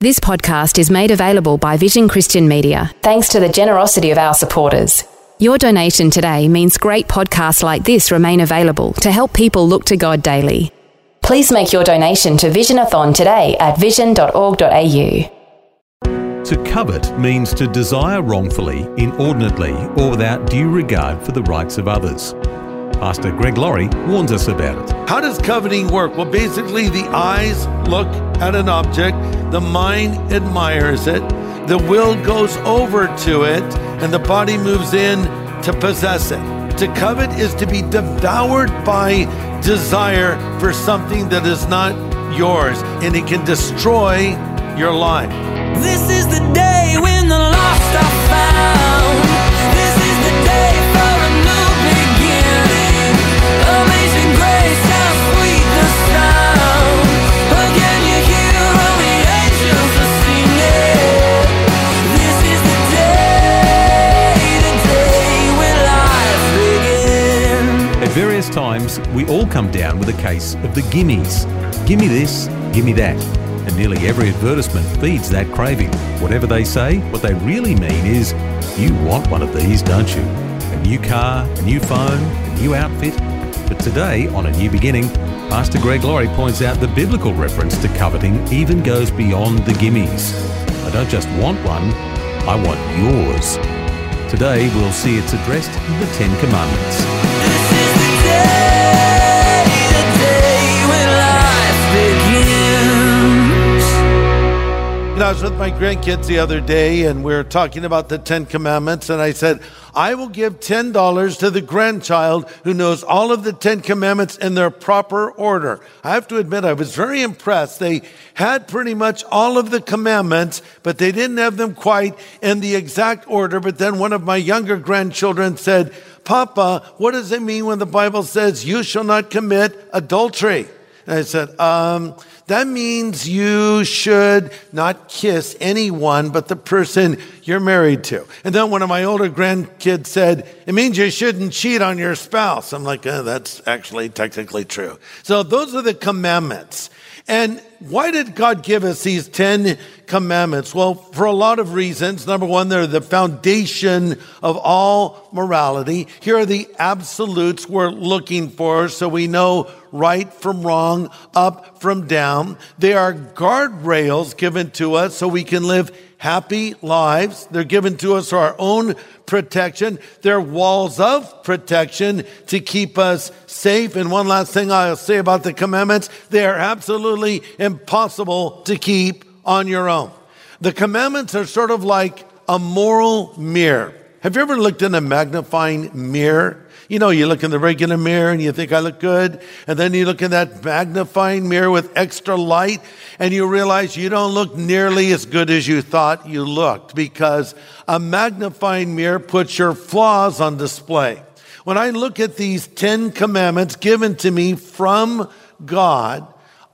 This podcast is made available by Vision Christian Media thanks to the generosity of our supporters. Your donation today means great podcasts like this remain available to help people look to God daily. Please make your donation to Visionathon today at vision.org.au. To covet means to desire wrongfully, inordinately, or without due regard for the rights of others. Pastor Greg Laurie warns us about it. How does coveting work? Well, basically, the eyes look at an object, the mind admires it, the will goes over to it, and the body moves in to possess it. To covet is to be devoured by desire for something that is not yours, and it can destroy your life. This is the day when the lost are found. Come down with a case of the gimmies. Gimme this, gimme that. And nearly every advertisement feeds that craving. Whatever they say, what they really mean is, you want one of these, don't you? A new car, a new phone, a new outfit. But today, on A New Beginning, Pastor Greg Laurie points out the biblical reference to coveting even goes beyond the gimmies. I don't just want one, I want yours. Today, we'll see it's addressed in the Ten Commandments. You know, I was with my grandkids the other day and we were talking about the Ten Commandments, and I said, I will give $10 to the grandchild who knows all of the Ten Commandments in their proper order. I have to admit, I was very impressed. They had pretty much all of the commandments, but they didn't have them quite in the exact order. But then one of my younger grandchildren said, Papa, what does it mean when the Bible says you shall not commit adultery? And I said, um, that means you should not kiss anyone but the person you're married to. And then one of my older grandkids said, it means you shouldn't cheat on your spouse. I'm like, eh, that's actually technically true. So those are the commandments. And why did God give us these 10 commandments? Well, for a lot of reasons. Number one, they're the foundation of all morality. Here are the absolutes we're looking for so we know right from wrong, up from down. They are guardrails given to us so we can live happy lives. They're given to us for our own protection. They're walls of protection to keep us safe. And one last thing I'll say about the commandments they are absolutely impossible to keep on your own. The commandments are sort of like a moral mirror. Have you ever looked in a magnifying mirror? You know, you look in the regular mirror and you think I look good. And then you look in that magnifying mirror with extra light and you realize you don't look nearly as good as you thought you looked because a magnifying mirror puts your flaws on display. When I look at these 10 commandments given to me from God,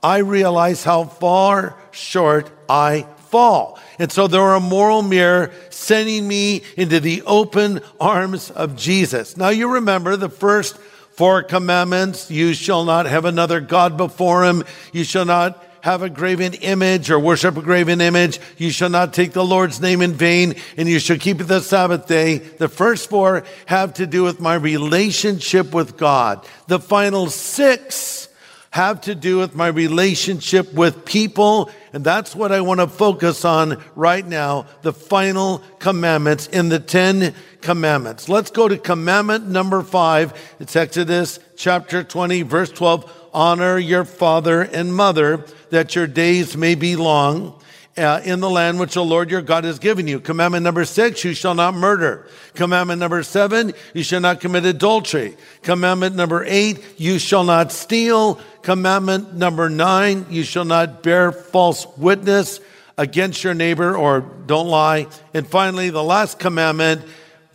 I realize how far short I fall. And so there are a moral mirror sending me into the open arms of Jesus. Now you remember the first four commandments. You shall not have another God before him. You shall not have a graven image or worship a graven image. You shall not take the Lord's name in vain and you shall keep the Sabbath day. The first four have to do with my relationship with God. The final six have to do with my relationship with people. And that's what I want to focus on right now. The final commandments in the 10 commandments. Let's go to commandment number five. It's Exodus chapter 20, verse 12. Honor your father and mother that your days may be long uh, in the land which the Lord your God has given you. Commandment number six, you shall not murder. Commandment number seven, you shall not commit adultery. Commandment number eight, you shall not steal. Commandment number nine, you shall not bear false witness against your neighbor or don't lie. And finally, the last commandment,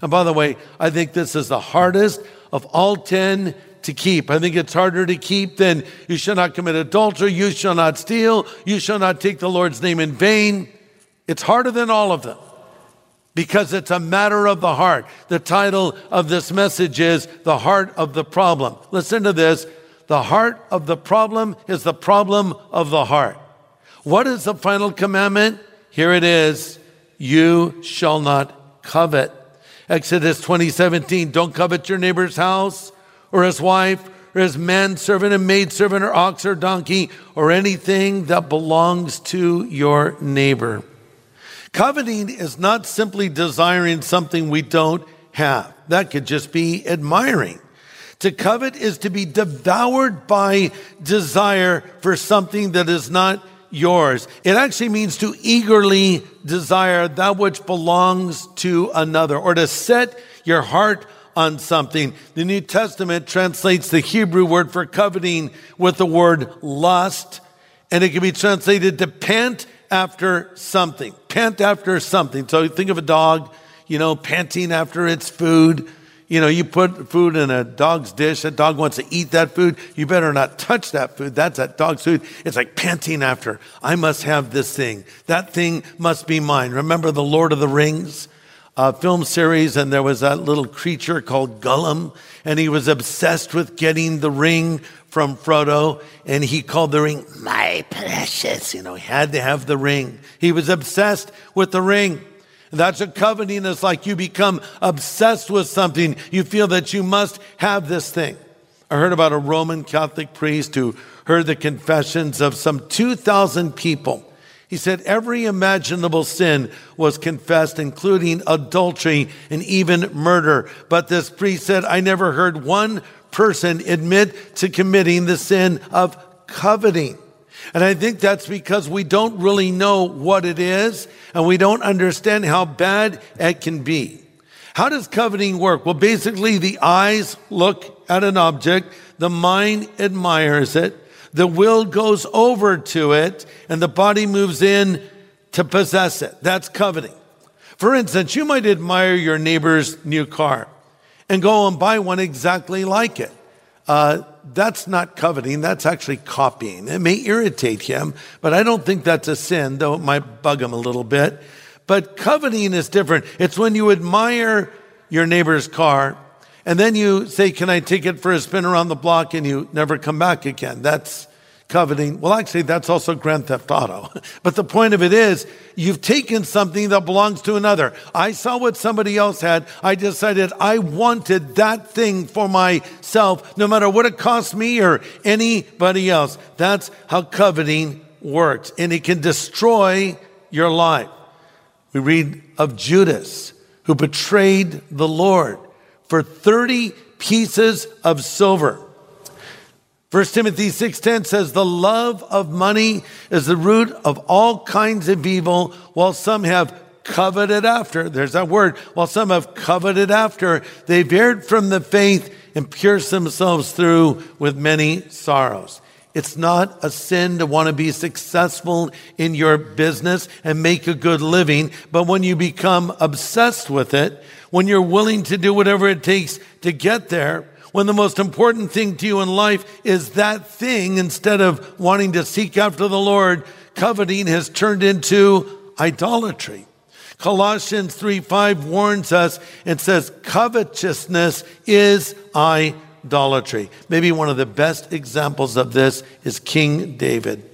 And by the way, I think this is the hardest of all 10 to keep. I think it's harder to keep than you shall not commit adultery, you shall not steal, you shall not take the Lord's name in vain. It's harder than all of them because it's a matter of the heart. The title of this message is The Heart of the Problem. Listen to this. The heart of the problem is the problem of the heart. What is the final commandment? Here it is. You shall not covet. Exodus 2017. Don't covet your neighbor's house or his wife or his manservant and maidservant or ox or donkey or anything that belongs to your neighbor. Coveting is not simply desiring something we don't have. That could just be admiring. To covet is to be devoured by desire for something that is not yours. It actually means to eagerly desire that which belongs to another or to set your heart on something. The New Testament translates the Hebrew word for coveting with the word lust, and it can be translated to pant after something. Pant after something. So think of a dog, you know, panting after its food. You know, you put food in a dog's dish, that dog wants to eat that food. You better not touch that food. That's that dog's food. It's like panting after. I must have this thing. That thing must be mine. Remember the Lord of the Rings? Uh, film series, and there was that little creature called Gollum, and he was obsessed with getting the ring from Frodo, and he called the ring my precious. You know, he had to have the ring. He was obsessed with the ring. That's what coveting is like. You become obsessed with something. You feel that you must have this thing. I heard about a Roman Catholic priest who heard the confessions of some 2,000 people he said every imaginable sin was confessed, including adultery and even murder. But this priest said, I never heard one person admit to committing the sin of coveting. And I think that's because we don't really know what it is and we don't understand how bad it can be. How does coveting work? Well, basically, the eyes look at an object, the mind admires it, the will goes over to it and the body moves in to possess it. That's coveting. For instance, you might admire your neighbor's new car and go and buy one exactly like it. Uh, that's not coveting, that's actually copying. It may irritate him, but I don't think that's a sin, though it might bug him a little bit. But coveting is different. It's when you admire your neighbor's car and then you say, Can I take it for a spin around the block? And you never come back again. That's coveting. Well, actually, that's also Grand Theft Auto. But the point of it is, you've taken something that belongs to another. I saw what somebody else had. I decided I wanted that thing for myself, no matter what it cost me or anybody else. That's how coveting works. And it can destroy your life. We read of Judas, who betrayed the Lord for 30 pieces of silver. 1 Timothy 6:10 says the love of money is the root of all kinds of evil while some have coveted after there's that word while some have coveted after they veered from the faith and pierced themselves through with many sorrows it's not a sin to want to be successful in your business and make a good living but when you become obsessed with it when you're willing to do whatever it takes to get there, when the most important thing to you in life is that thing instead of wanting to seek after the Lord, coveting has turned into idolatry. Colossians 3 5 warns us and says, covetousness is idolatry. Maybe one of the best examples of this is King David.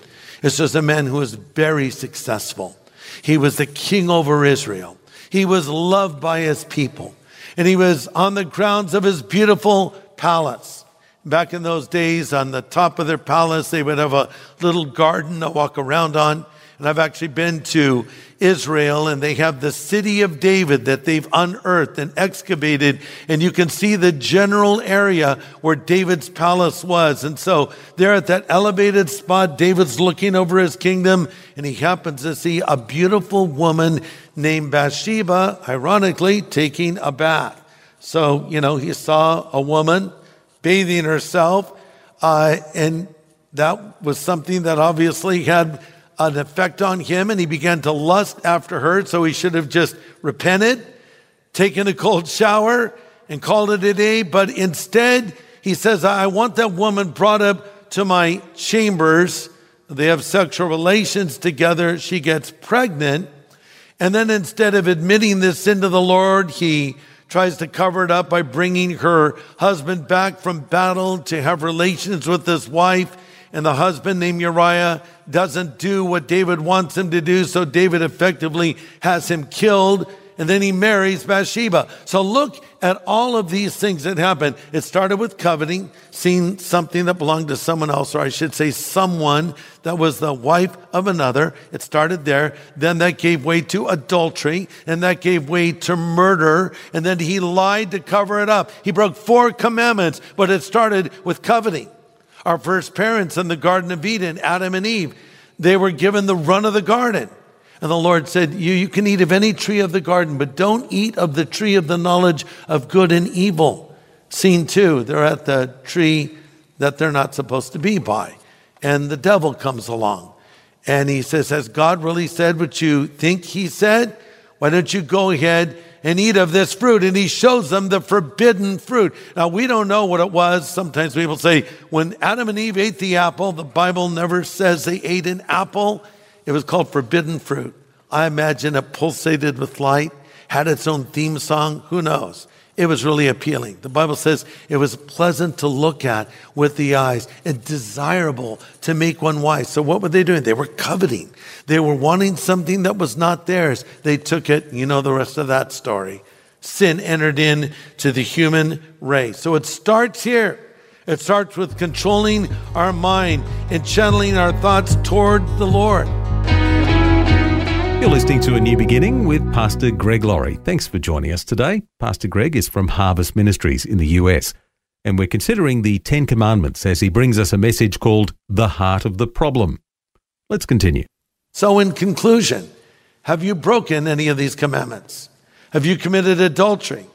It's just a man who was very successful. He was the king over Israel. He was loved by his people. And he was on the grounds of his beautiful palace. Back in those days, on the top of their palace, they would have a little garden to walk around on. And I've actually been to Israel and they have the city of David that they've unearthed and excavated. And you can see the general area where David's palace was. And so there at that elevated spot, David's looking over his kingdom and he happens to see a beautiful woman named Bathsheba, ironically, taking a bath. So, you know, he saw a woman bathing herself, uh, and that was something that obviously had an effect on him, and he began to lust after her, so he should have just repented, taken a cold shower and called it a day, but instead he says, I want that woman brought up to my chambers. They have sexual relations together. She gets pregnant. And then instead of admitting this sin to the Lord, he tries to cover it up by bringing her husband back from battle to have relations with his wife. And the husband named Uriah doesn't do what David wants him to do. So David effectively has him killed and then he marries Bathsheba. So look at all of these things that happen. It started with coveting, seeing something that belonged to someone else, or I should say someone that was the wife of another. It started there. Then that gave way to adultery, and that gave way to murder. And then he lied to cover it up. He broke four commandments, but it started with coveting. Our first parents in the Garden of Eden, Adam and Eve, they were given the run of the garden. And the Lord said, you, you can eat of any tree of the garden, but don't eat of the tree of the knowledge of good and evil. Scene two, they're at the tree that they're not supposed to be by. And the devil comes along. And he says, Has God really said what you think he said? Why don't you go ahead and eat of this fruit? And he shows them the forbidden fruit. Now, we don't know what it was. Sometimes people say, when Adam and Eve ate the apple, the Bible never says they ate an apple. It was called Forbidden Fruit. I imagine it pulsated with light, had its own theme song. Who knows? It was really appealing. The Bible says it was pleasant to look at with the eyes and desirable to make one wise. So what were they doing? They were coveting. They were wanting something that was not theirs. They took it. You know the rest of that story. Sin entered in to the human race. So it starts here. It starts with controlling our mind and channeling our thoughts toward the Lord. You're listening to A New Beginning with Pastor Greg Laurie. Thanks for joining us today. Pastor Greg is from Harvest Ministries in the US, and we're considering the Ten Commandments as he brings us a message called The Heart of the Problem. Let's continue. So, in conclusion, have you broken any of these commandments? Have you committed adultery?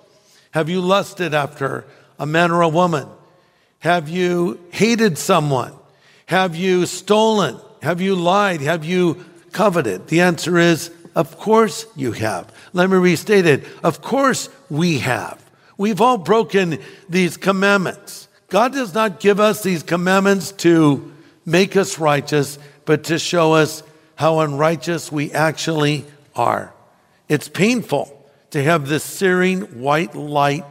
Have you lusted after a man or a woman? Have you hated someone? Have you stolen? Have you lied? Have you coveted? The answer is, of course you have. Let me restate it. Of course we have. We've all broken these commandments. God does not give us these commandments to make us righteous, but to show us how unrighteous we actually are. It's painful to have this searing white light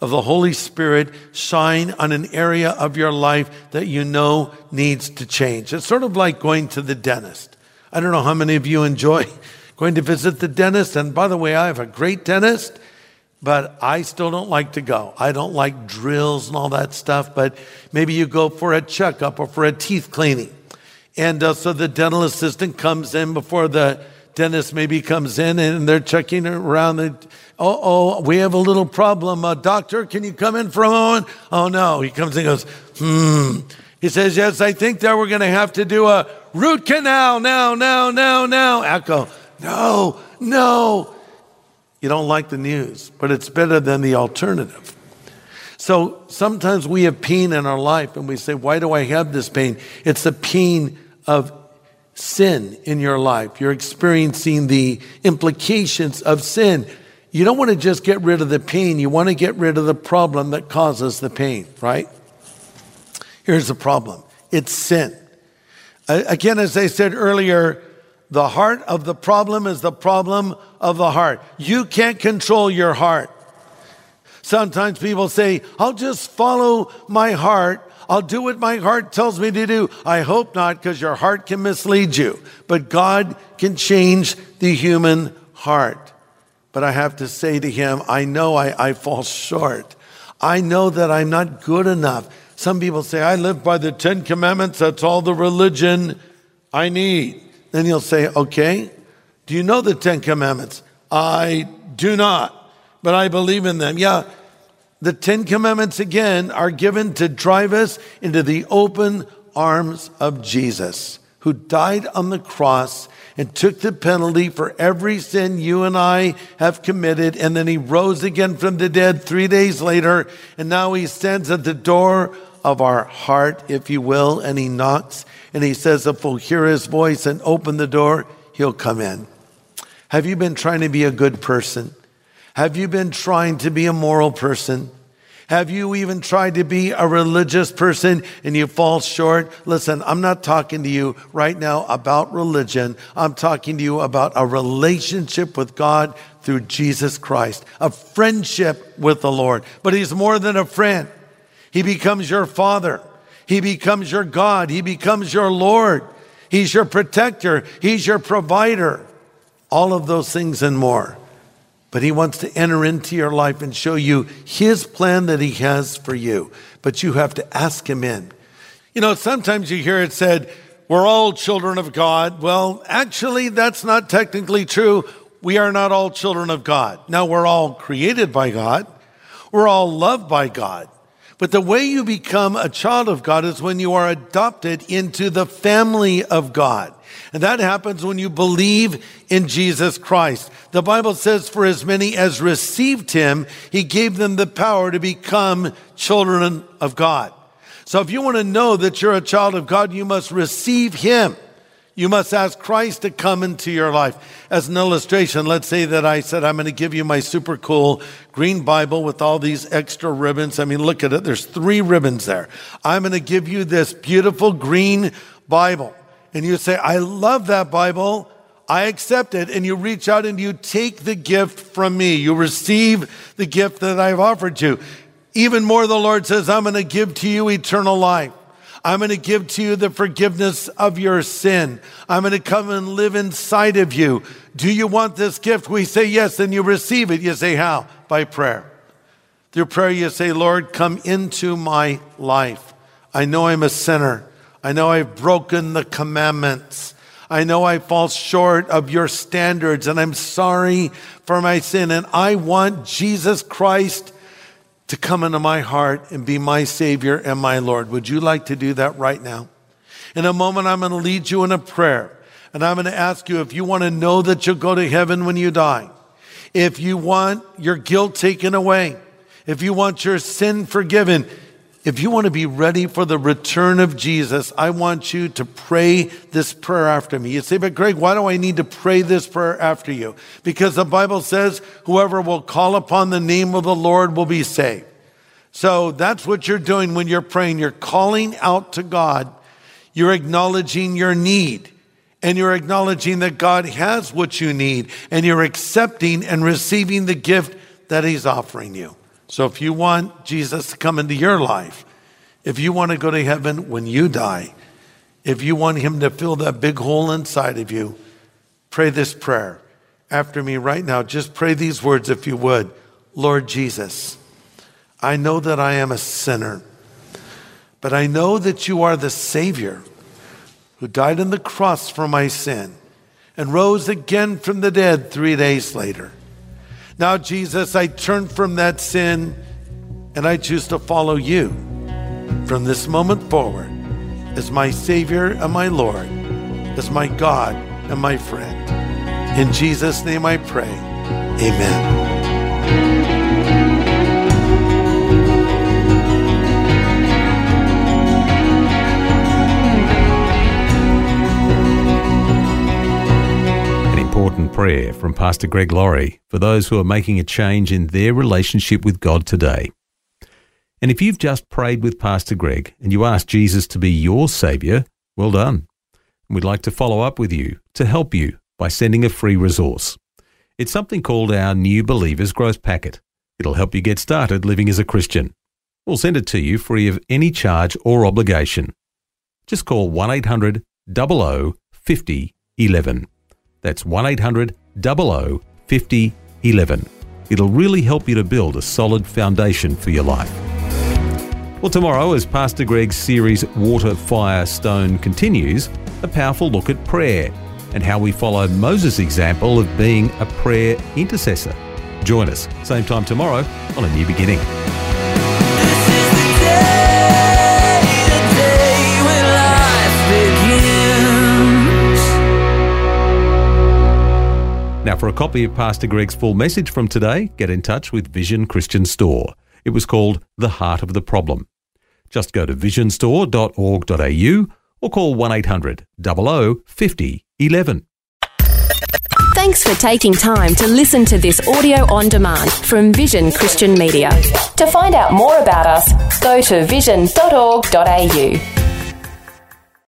of the Holy Spirit shine on an area of your life that you know needs to change. It's sort of like going to the dentist. I don't know how many of you enjoy going to visit the dentist. And by the way, I have a great dentist, but I still don't like to go. I don't like drills and all that stuff, but maybe you go for a checkup or for a teeth cleaning. And uh, so the dental assistant comes in before the dentist maybe comes in and they're checking around. The, oh, oh, we have a little problem. Uh, doctor, can you come in for a moment? Oh, no. He comes and goes, hmm. He says, Yes, I think that we're going to have to do a root canal now, now, now, now. Echo, no, no. You don't like the news, but it's better than the alternative. So sometimes we have pain in our life and we say, Why do I have this pain? It's the pain of sin in your life. You're experiencing the implications of sin. You don't want to just get rid of the pain, you want to get rid of the problem that causes the pain, right? Here's the problem it's sin. Again, as I said earlier, the heart of the problem is the problem of the heart. You can't control your heart. Sometimes people say, I'll just follow my heart. I'll do what my heart tells me to do. I hope not, because your heart can mislead you. But God can change the human heart. But I have to say to him, I know I, I fall short. I know that I'm not good enough. Some people say, I live by the Ten Commandments. That's all the religion I need. Then you'll say, okay, do you know the Ten Commandments? I do not, but I believe in them. Yeah, the Ten Commandments again are given to drive us into the open arms of Jesus, who died on the cross and took the penalty for every sin you and I have committed. And then he rose again from the dead three days later. And now he stands at the door of our heart, if you will, and he knocks and he says, if we'll hear his voice and open the door, he'll come in. Have you been trying to be a good person? Have you been trying to be a moral person? Have you even tried to be a religious person and you fall short? Listen, I'm not talking to you right now about religion. I'm talking to you about a relationship with God through Jesus Christ, a friendship with the Lord. But He's more than a friend. He becomes your Father. He becomes your God. He becomes your Lord. He's your protector. He's your provider. All of those things and more but he wants to enter into your life and show you his plan that he has for you. But you have to ask him in. You know, sometimes you hear it said, we're all children of God. Well, actually, that's not technically true. We are not all children of God. Now, we're all created by God. We're all loved by God. But the way you become a child of God is when you are adopted into the family of God. And that happens when you believe in Jesus Christ. The Bible says, for as many as received him, he gave them the power to become children of God. So if you want to know that you're a child of God, you must receive him. You must ask Christ to come into your life. As an illustration, let's say that I said, I'm going to give you my super cool green Bible with all these extra ribbons. I mean, look at it. There's three ribbons there. I'm going to give you this beautiful green Bible and you say, I love that Bible. I accept it. And you reach out and you take the gift from me. You receive the gift that I've offered you. Even more, the Lord says, I'm going to give to you eternal life. I'm going to give to you the forgiveness of your sin. I'm going to come and live inside of you. Do you want this gift? We say yes, and you receive it. You say, How? By prayer. Through prayer, you say, Lord, come into my life. I know I'm a sinner. I know I've broken the commandments. I know I fall short of your standards and I'm sorry for my sin. And I want Jesus Christ to come into my heart and be my Savior and my Lord. Would you like to do that right now? In a moment, I'm going to lead you in a prayer. And I'm going to ask you if you want to know that you'll go to heaven when you die, if you want your guilt taken away, if you want your sin forgiven, if you want to be ready for the return of Jesus, I want you to pray this prayer after me. You say, but Greg, why do I need to pray this prayer after you? Because the Bible says, whoever will call upon the name of the Lord will be saved. So that's what you're doing when you're praying. You're calling out to God. You're acknowledging your need and you're acknowledging that God has what you need and you're accepting and receiving the gift that he's offering you. So if you want Jesus to come into your life, if you want to go to heaven when you die, if you want him to fill that big hole inside of you, pray this prayer after me right now. Just pray these words if you would. Lord Jesus, I know that I am a sinner, but I know that you are the Savior who died on the cross for my sin and rose again from the dead three days later. Now, Jesus, I turn from that sin and I choose to follow you from this moment forward as my Savior and my Lord, as my God and my friend. In Jesus' name I pray. Amen. Prayer from Pastor Greg Laurie for those who are making a change in their relationship with God today. And if you've just prayed with Pastor Greg and you asked Jesus to be your Saviour, well done. And we'd like to follow up with you to help you by sending a free resource. It's something called our New Believers Growth Packet. It'll help you get started living as a Christian. We'll send it to you free of any charge or obligation. Just call 1 800 00 50 11. That's 1 800 00 50 11. It'll really help you to build a solid foundation for your life. Well, tomorrow, as Pastor Greg's series Water, Fire, Stone continues, a powerful look at prayer and how we follow Moses' example of being a prayer intercessor. Join us, same time tomorrow on A New Beginning. Now, for a copy of Pastor Greg's full message from today, get in touch with Vision Christian Store. It was called The Heart of the Problem. Just go to visionstore.org.au or call 1 800 00 50 11. Thanks for taking time to listen to this audio on demand from Vision Christian Media. To find out more about us, go to vision.org.au.